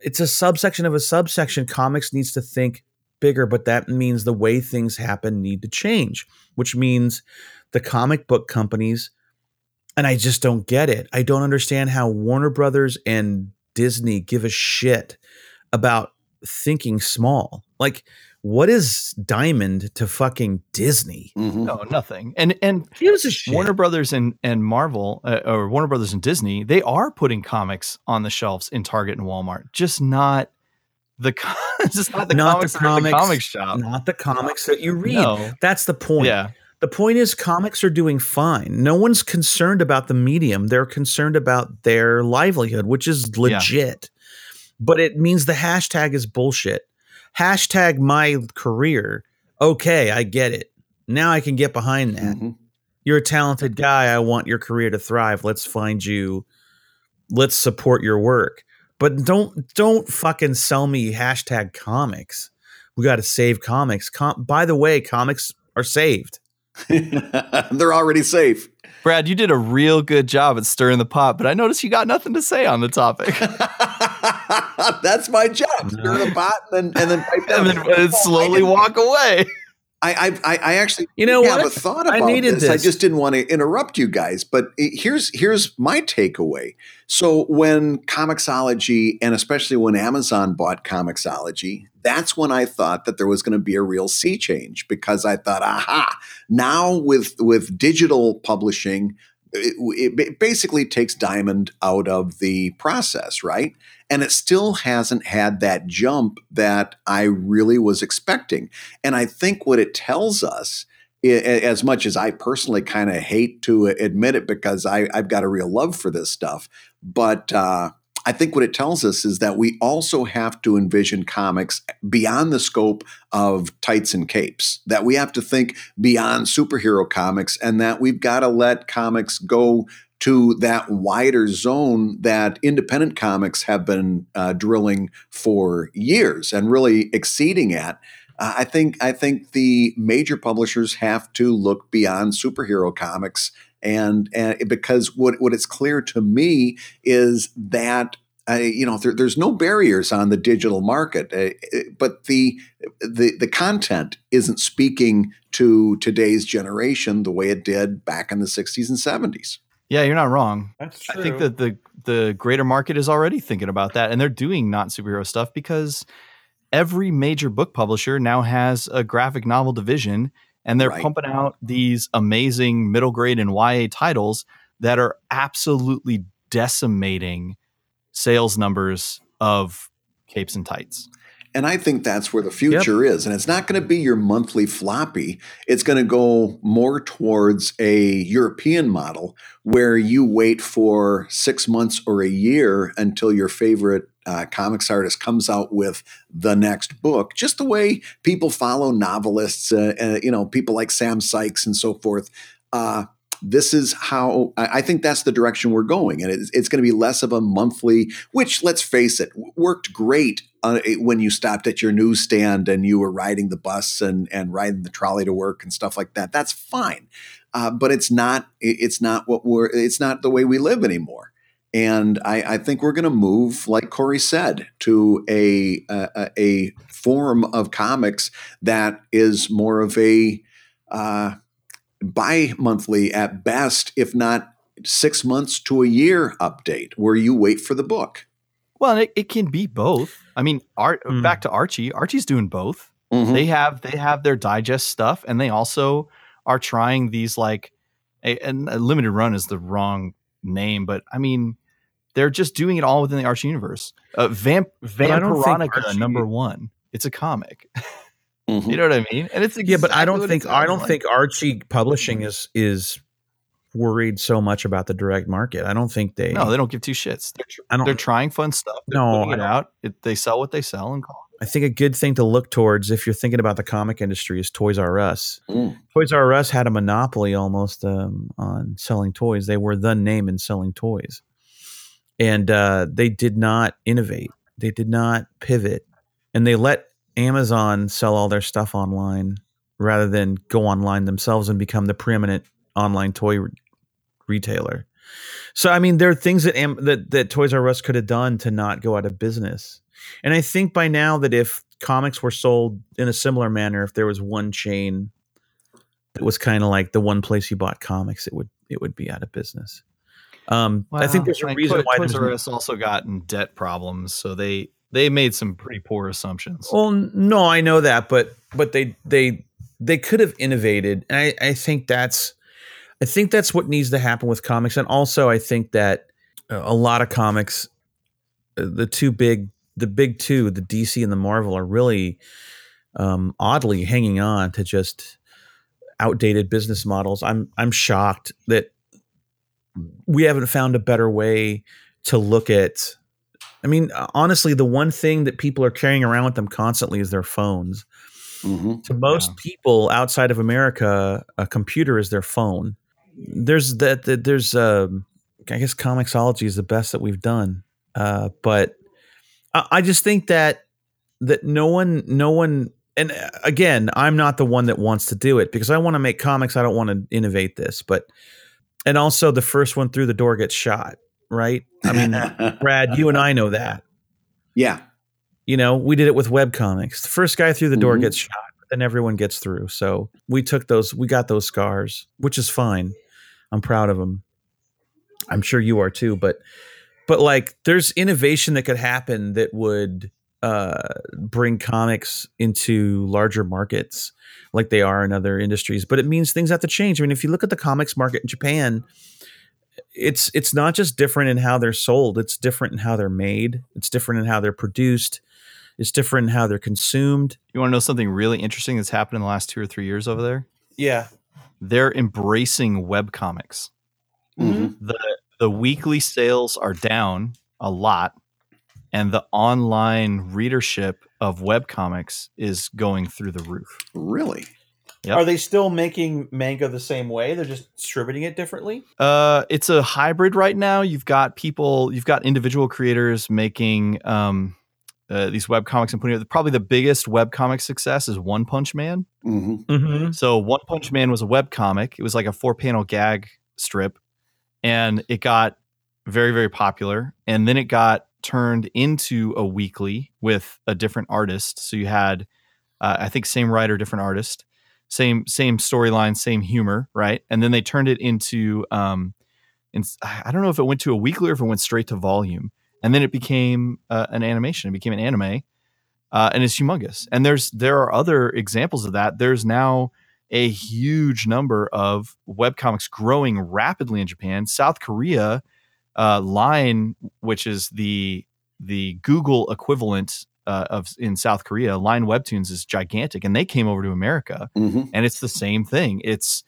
It's a subsection of a subsection. Comics needs to think bigger, but that means the way things happen need to change, which means the comic book companies, and I just don't get it. I don't understand how Warner Brothers and Disney give a shit about thinking small. Like, what is Diamond to fucking Disney? Mhm. No, nothing. And and Gives a shit. Warner Brothers and and Marvel uh, or Warner Brothers and Disney, they are putting comics on the shelves in Target and Walmart, just not the co- just not the Not the comics that are in the comic shop. not the comics that you read. No. That's the point. Yeah. The point is, comics are doing fine. No one's concerned about the medium. They're concerned about their livelihood, which is legit. But it means the hashtag is bullshit. Hashtag my career. Okay, I get it. Now I can get behind that. Mhm. You're a talented guy. I want your career to thrive. Let's find you. Let's support your work. But don't don't fucking sell me hashtag comics. We got to save comics. Com- By the way, comics are saved. They're already safe. Brad, you did a real good job at stirring the pot, but I noticed you got nothing to say on the topic. That's my job. Stir the pot and then and then pipe down. and then slowly walk away. I, I I actually You know have a thought I about needed this. I just didn't want to interrupt you guys, but here's here's my takeaway. So when Comixology and especially when Amazon bought Comixology, that's when I thought that there was going to be a real sea change because I thought, aha, now with with digital publishing, it, it basically takes Diamond out of the process, right? And it still hasn't had that jump that I really was expecting. And I think what it tells us, as much as I personally kind of hate to admit it because I, I've got a real love for this stuff, but uh, I think what it tells us is that we also have to envision comics beyond the scope of tights and capes, that we have to think beyond superhero comics, and that we've got to let comics go to that wider zone that independent comics have been uh, drilling for years and really exceeding at. Uh, I think I think the major publishers have to look beyond superhero comics, and and because what what it's clear to me is that. Uh, you know, there, there's no barriers on the digital market, uh, uh, but the, the the content isn't speaking to today's generation the way it did back in the 60s and 70s. Yeah, you're not wrong. That's true. I think that the the greater market is already thinking about that, and they're doing not superhero stuff because every major book publisher now has a graphic novel division, and they're Right. pumping out these amazing middle grade and YA titles that are absolutely decimating sales numbers of capes and tights. And I think that's where the future is. And it's not going to be your monthly floppy. It's going to go more towards a European model where you wait for six months or a year until your favorite uh, comics artist comes out with the next book. Just the way people follow novelists, uh, uh, you know, people like Sam Sykes and so forth. This is how I I think that's the direction we're going. And it's, it's going to be less of a monthly, which let's face it, worked great uh, when you stopped at your newsstand and you were riding the bus and, and riding the trolley to work and stuff like that. That's fine. Uh, but it's not, it's not what we're, it's not the way we live anymore. And I, I think we're going to move, like Cory said, to a, a, a form of comics that is more of a uh, bi-monthly at best, if not six months to a year update, where you wait for the book. Well, it, it can be both. I mean, art Hmm. back to Archie. Archie's doing both. Mhm. They have they have their digest stuff, and they also are trying these like a, and a limited run is the wrong name, but I mean they're just doing it all within the Archie universe. Uh, Vamp I Vampironica Archie- number one. It's a comic. Mhm. You know what I mean? And it's yeah, but I don't think I don't like. think Archie Publishing is is worried so much about the direct market. I don't think they. no, they don't give two shits. They're tr- I don't. they're trying fun stuff. They're No, it out. It, they sell what they sell and call. I think a good thing to look towards if you're thinking about the comic industry is Toys R Us. Mm. Toys R Us had a monopoly almost um, on selling toys. They were the name in selling toys, and uh, they did not innovate. They did not pivot, and they let Amazon sell all their stuff online rather than go online themselves and become the preeminent online toy re- retailer. So, I mean, there are things that Am- that that Toys R Us could have done to not go out of business. And I think by now that if comics were sold in a similar manner, if there was one chain that was kind of like the one place you bought comics, it would it would be out of business. Um, I think there's a reason why Toys R Us also got in debt problems, so they they made some pretty poor assumptions. Well, no, I know that, but but they they they could have innovated, and I I think that's I think that's what needs to happen with comics, and also I think that a lot of comics, uh, the two big the big two, the DC and the Marvel, are really um, oddly hanging on to just outdated business models. I'm I'm shocked that we haven't found a better way to look at I mean, honestly, the one thing that people are carrying around with them constantly is their phones. Mhm. To most Yeah. people outside of America, a computer is their phone. There's that. that there's, um, I guess, Comixology is the best that we've done. Uh, but I, I just think that that no one, no one, and uh, again, I'm not the one that wants to do it because I want to make comics. I don't want to innovate this, but and also the first one through the door gets shot, right? I mean, Brad, you and I know that. yeah. You know, we did it with web comics. The first guy through the door Mhm. gets shot, but then everyone gets through. So we took those, we got those scars, which is fine. I'm proud of them. I'm sure you are too. But, but like, there's innovation that could happen that would uh, bring comics into larger markets, like they are in other industries. But it means things have to change. I mean, if you look at the comics market in Japan, it's it's not just different in how they're sold it's different in how they're made it's different in how they're produced it's different in how they're consumed You want to know something really interesting that's happened in the last two or three years over there? yeah They're embracing web comics. Mhm. the The weekly sales are down a lot, and the online readership of web comics is going through the roof. Really? Yep. are they still making manga the same way they're just distributing it differently Uh, it's a hybrid right now. You've got people, you've got individual creators making um, uh, these web comics and putting it. Probably the biggest web comic success is One Punch Man. hmm mm-hmm. So One Punch Man was a web comic. It was like a four panel gag strip, and it got very very popular. And then it got turned into a weekly with a different artist. So you had, uh, I think, same writer, different artist, same same storyline, same humor, right? And then they turned it into, um, in, I don't know if it went to a weekly or if it went straight to volume. And then it became uh, an animation. It became an anime, uh, and it's humongous. And there's there are other examples of that. There's now a huge number of web comics growing rapidly in Japan. South Korea, uh, Line, which is the the Google equivalent uh, of in South Korea, Line Webtoons is gigantic, and they came over to America, hmm and it's the same thing. It's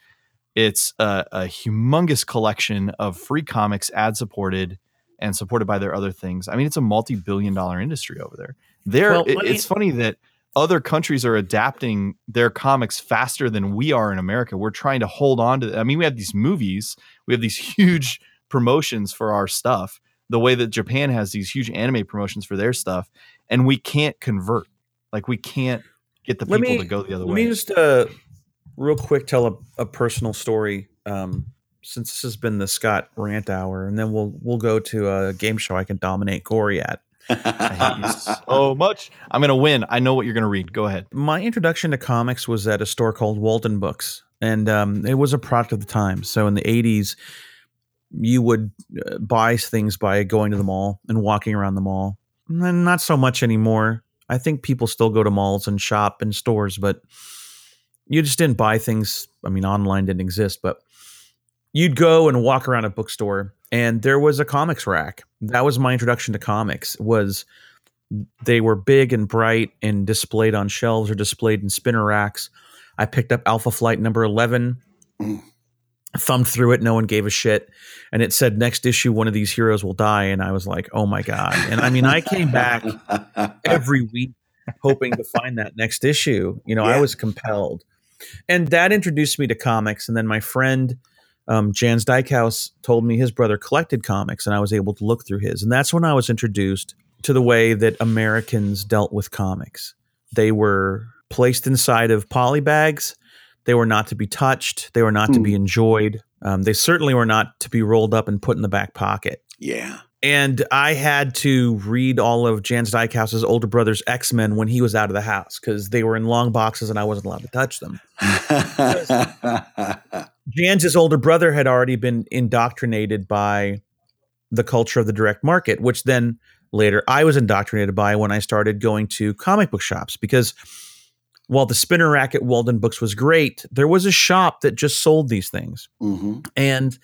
it's a, a humongous collection of free comics, ad supported, and supported by their other things. I mean, it's a multi billion dollar industry over there. There, Well, it- me- it's funny that other countries are adapting their comics faster than we are in America. We're trying to hold on to. I mean, we have these movies, we have these huge promotions for our stuff. The way that Japan has these huge anime promotions for their stuff, and we can't convert. Like we can't get the Let people me- to go the other let way. Let me just uh real quick tell a, a personal story um since this has been the scott rant hour and then we'll we'll go to a game show i can dominate cory at I hate you so much. I'm gonna win. I know what you're gonna read. Go ahead. My introduction to comics was at a store called Walden Books, and um, it was a product of the time. So in the '80s, you would uh, buy things by going to the mall and walking around the mall. And not so much anymore. I think people still go to malls and shop in stores, but you just didn't buy things. I mean, online didn't exist, but you'd go and walk around a bookstore, and there was a comics rack. That was my introduction to comics. Was they were big and bright and displayed on shelves or displayed in spinner racks. I picked up Alpha Flight number 11, Mm. Thumbed through it. No one gave a shit. And it said, next issue, one of these heroes will die. And I was like, oh my God. And I mean, I came back every week hoping to find that next issue. You know, I was compelled. And that introduced me to comics. And then my friend, um, Jans Dykehouse, told me his brother collected comics, and I was able to look through his. And that's when I was introduced to the way that Americans dealt with comics. They were placed inside of poly bags. They were not to be touched. They were not to Hmm. be enjoyed. Um, they certainly were not to be rolled up and put in the back pocket yeah. and I had to read all of Jans Dykehouse's older brother's X Men when he was out of the house because they were in long boxes and I wasn't allowed to touch them. Jans's older brother had already been indoctrinated by the culture of the direct market, which then later I was indoctrinated by when I started going to comic book shops because while the spinner rack at Walden Books was great, there was a shop that just sold these things Mhm. and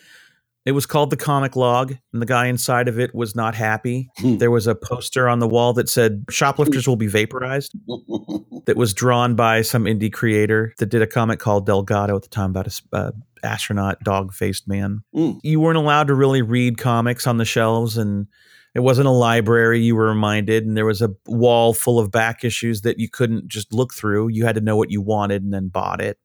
it was called the comic log and the guy inside of it was not happy Hmm. there was a poster on the wall that said shoplifters will be vaporized that was drawn by some indie creator that did a comic called Dalgoda at the time about a uh, astronaut dog faced man Mm. you weren't allowed to really read comics on the shelves and it wasn't a library you were reminded and there was a wall full of back issues that you couldn't just look through. You had to know what you wanted and then bought it.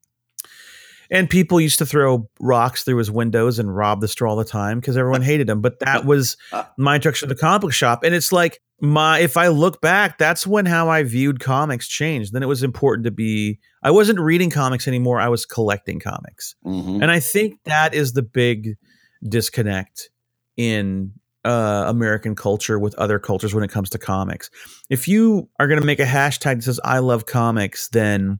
And people used to throw rocks through his windows and rob the store all the time because everyone hated him but that was my introduction to the comic book shop. And it's like my if i look back that's when how i viewed comics changed. Then it was important to be i wasn't reading comics anymore i was collecting comics. Mhm. and I think that is the big disconnect in uh, American culture with other cultures when it comes to comics. If you are going to make a hashtag that says "I love comics," then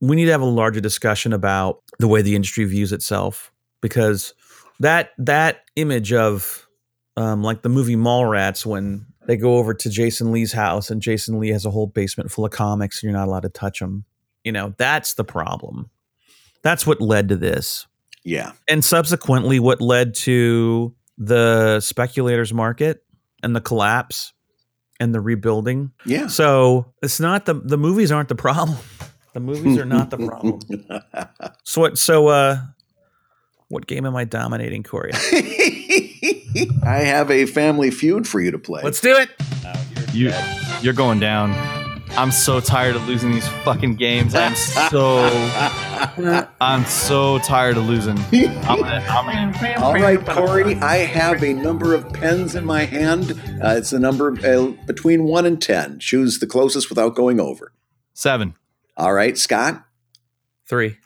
we need to have a larger discussion about the way the industry views itself, because that that image of um, like the movie Mallrats when they go over to Jason Lee's house and Jason Lee has a whole basement full of comics and you're not allowed to touch them. You know, that's the problem. That's what led to this Yeah. and subsequently what led to the speculators market and the collapse and the rebuilding Yeah. so it's not the the movies aren't the problem the movies are not the problem so what so uh what game am i dominating cory I have a family feud for you to play. let's do it You, you're going down. I'm so tired of losing these fucking games. I'm so, I'm so tired of losing. I'm gonna, I'm gonna, All right, Cory, I have a number of pens in my hand. Uh, it's a number uh, between 1 and 10. Choose the closest without going over. seven. All right, Scott. three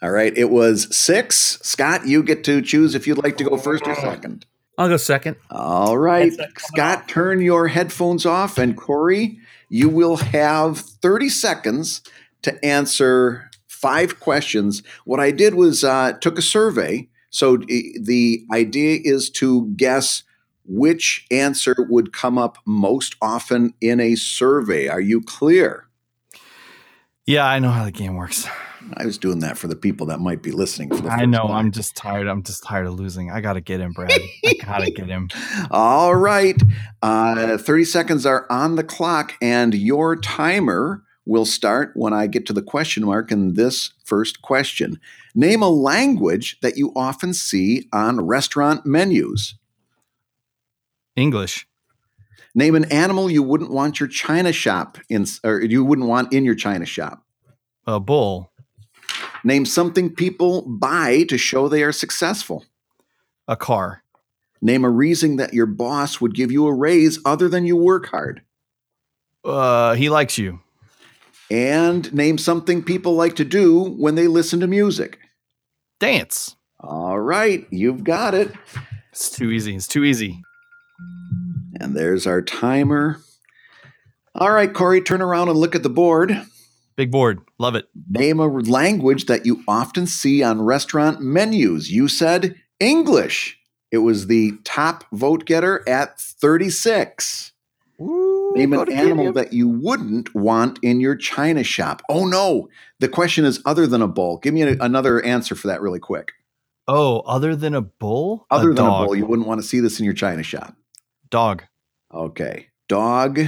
All right, it was 6. Scott, you get to choose if you'd like to go first or second. i'll go second All right, Scott, turn your headphones off. And Cory, you will have 30 seconds to answer five questions. What I did was uh, took a survey. So the idea is to guess which answer would come up most often in a survey. Are you clear? Yeah, I know how the game works. I was doing that for the people that might be listening for the I know. time. I'm just tired. I'm just tired of losing. I gotta get him, Brad. I gotta get him. All right. Uh, 30 seconds are on the clock, and your timer will start when I get to the question mark in this first question. Name a language that you often see on restaurant menus. English. Name an animal you wouldn't want your china shop in, or you wouldn't want in your china shop. A bull. Name something people buy to show they are successful. A car. Name a reason that your boss would give you a raise other than you work hard. Uh, he likes you. And name something people like to do when they listen to music. Dance. All right, you've got it. It's too easy. It's too easy. And there's our timer. All right, Cory, turn around and look at the board. Big board. Love it. Name a language that you often see on restaurant menus. You said English. It was the top vote getter at 36. Ooh, Name go an animal Gideon. that you wouldn't want in your china shop. Oh no, the question is other than a bull. Give me a- another answer for that really quick. Oh, other than a bull? Other than dog. a bull, you wouldn't want to see this in your china shop. Dog. Okay. Dog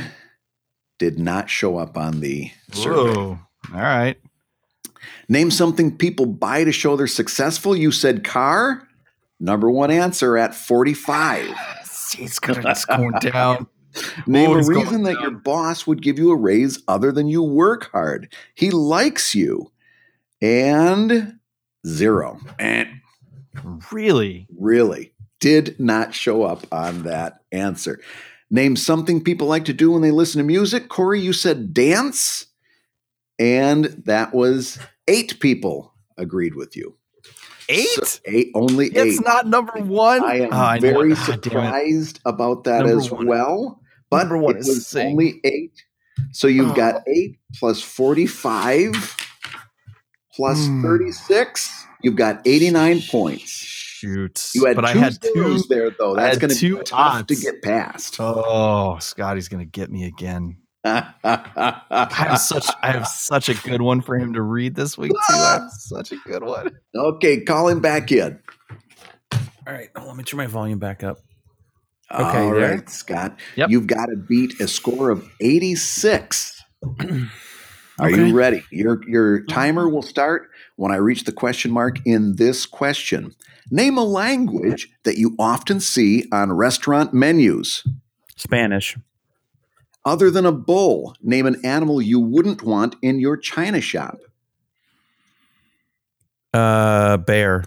did not show up on the survey. Whoa. All right. Name something people buy to show they're successful. You said car. Number one answer at 45. He's gonna it's going down. Name Oh, a reason that your boss would give you a raise other than you work hard. He likes you. And zero. And Really? really did not show up on that answer. Name something people like to do when they listen to music. Cory, you said dance. And that was eight people agreed with you. Eight? So eight only It's eight. not number one. I am Oh, I very it. Damn it. surprised about that Number as one- well. But number one it is was Sing. only eight. So you've Oh. got eight plus 45 plus Hmm. 36. You've got 89 points. Shoot. You had but two I had two. there, though. That's going to be tough to get past. Oh, Scotty's gonna get me again. I have such I have such a good one for him to read this week too. I have such a good one. okay, call him back in. All right, oh, let me turn my volume back up. Okay, Okay, All there. right, Scott. Yep. You've got to beat a score of 86. Are Okay. you ready? Your your timer will start when I reach the question mark in this question. Name a language that you often see on restaurant menus. Spanish. Other than a bull, name an animal you wouldn't want in your china shop. Uh, bear.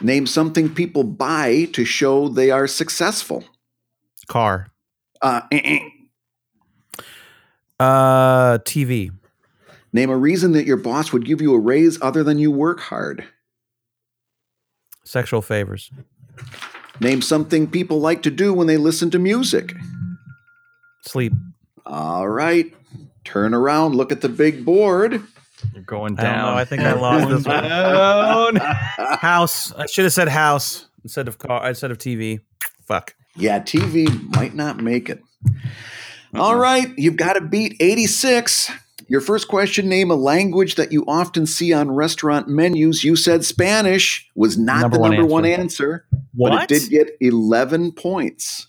Name something people buy to show they are successful. Car. Uh, eh, eh. Uh, TV. Name a reason that your boss would give you a raise other than you work hard. Sexual favors. Name something people like to do when they listen to music. Sleep. All right. Turn around, look at the big board. You're going down. know. I think I lost this one. Down. House. I should have said house instead of car. Instead of TV. Fuck. Yeah, TV might not make it. All right, you've got to beat 86. Your first question name a language that you often see on restaurant menus. You said Spanish was not Number the one number one answer. answer, What? but it did get 11 points.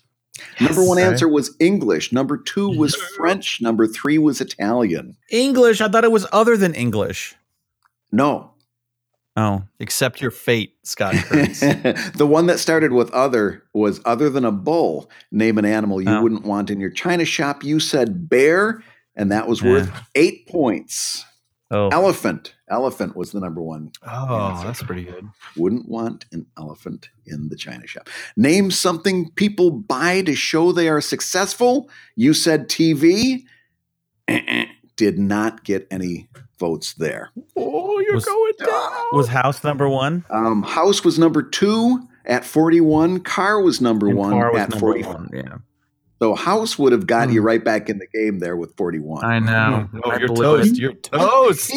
Number one answer was English. Number two was French. Number three was Italian. English. I thought it was other than English. No, Oh. Accept your fate, Scott the one that started with other was other than a bull. Name an animal you Oh. wouldn't want in your china shop. You said bear, and that was worth eight points. Oh. Elephant. Elephant was the number one. oh, that's pretty good. Wouldn't want an elephant in the china shop. Name something people buy to show they are successful. You said TV. Did not get any votes there. Oh, you're Was- going down. Was house number one? Um, house was number two at 41. Car was number And one car was at number 45. one. Yeah. So House would have got you Hmm. right back in the game there with 41. I know. Oh, I you're blew toast. it. You're toast.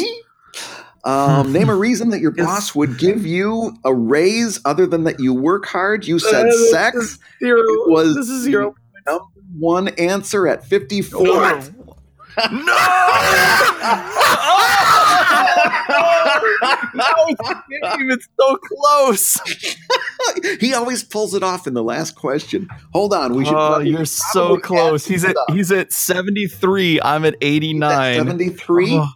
Um, name a reason that your boss would give you a raise other than that you work hard. You said sex. Zero. It was This is zero. number one answer at 54. it's so close. he always pulls it off in the last question. Hold on, we should. Oh, you're so close. He's at he's at 73. I'm at 89. 73. Oh.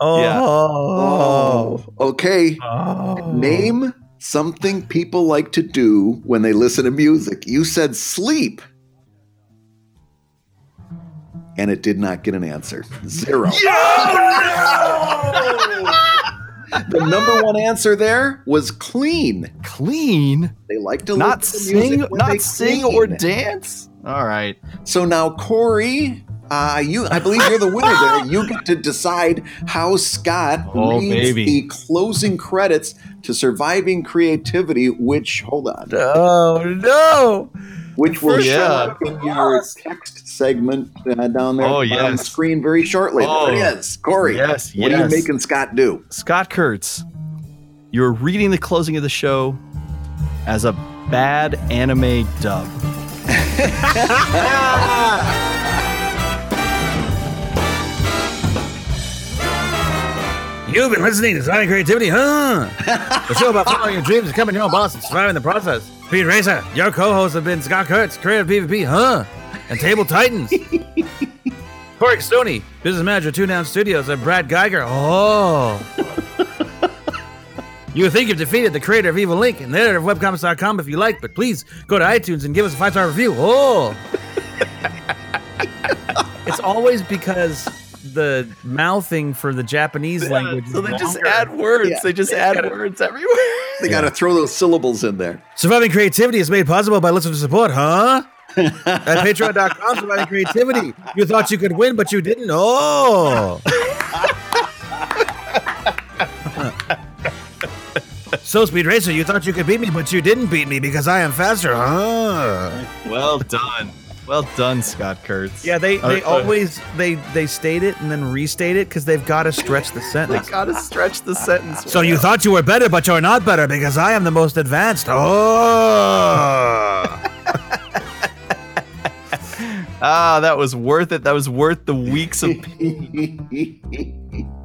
Oh. Yeah. Oh, okay. Oh. Name something people like to do when they listen to music. You said sleep. And it did not get an answer. Zero. the number one answer there was clean. Clean, They like to not listen to music sing, not sing or dance. All right. So now, Cory, uh, you I believe you're the winner there. You get to decide how Scott Oh, reads baby. the closing credits to Surviving Creativity. Which hold on, Oh no! Which will show sure. up in your text segment uh, down there Oh, on the screen very shortly. Oh, there it is. Cory, yes, what are you making Scott do? Scott Kurtz, you're reading the closing of the show as a bad anime dub. You've been listening to Creativity, huh? the show about following your dreams, and becoming your own boss, and surviving the process. Speed Racer, your co-hosts have been Scott Kurtz, creative PvP, huh? And Table Titans. Cory Casoni, business manager, Two Down Studios, and Brad Guigar. Oh. You think you've defeated the creator of Evil Inc and the editor of webcomics.com if you like, but please go to iTunes and give us a five star review. Oh. it's always because the mouthing for the Japanese language. so is they just add words. Yeah. They just add words everywhere. They got to throw those syllables in there. Surviving creativity is made possible by listener support, huh? At patreon.com, surviving creativity. You thought you could win, but you didn't. Oh. so, Speed Racer, you thought you could beat me, but you didn't beat me because I am faster, huh? well done. Well done, Scott Kurtz. Yeah, they, they Uh, uh, always they they state it and then restate it because they've got to stretch the sentence. They sentence. gotta stretch the sentence. So you thought you were better, but you're not better because I am the most advanced. Oh. ah, that was worth it. That was worth the weeks of The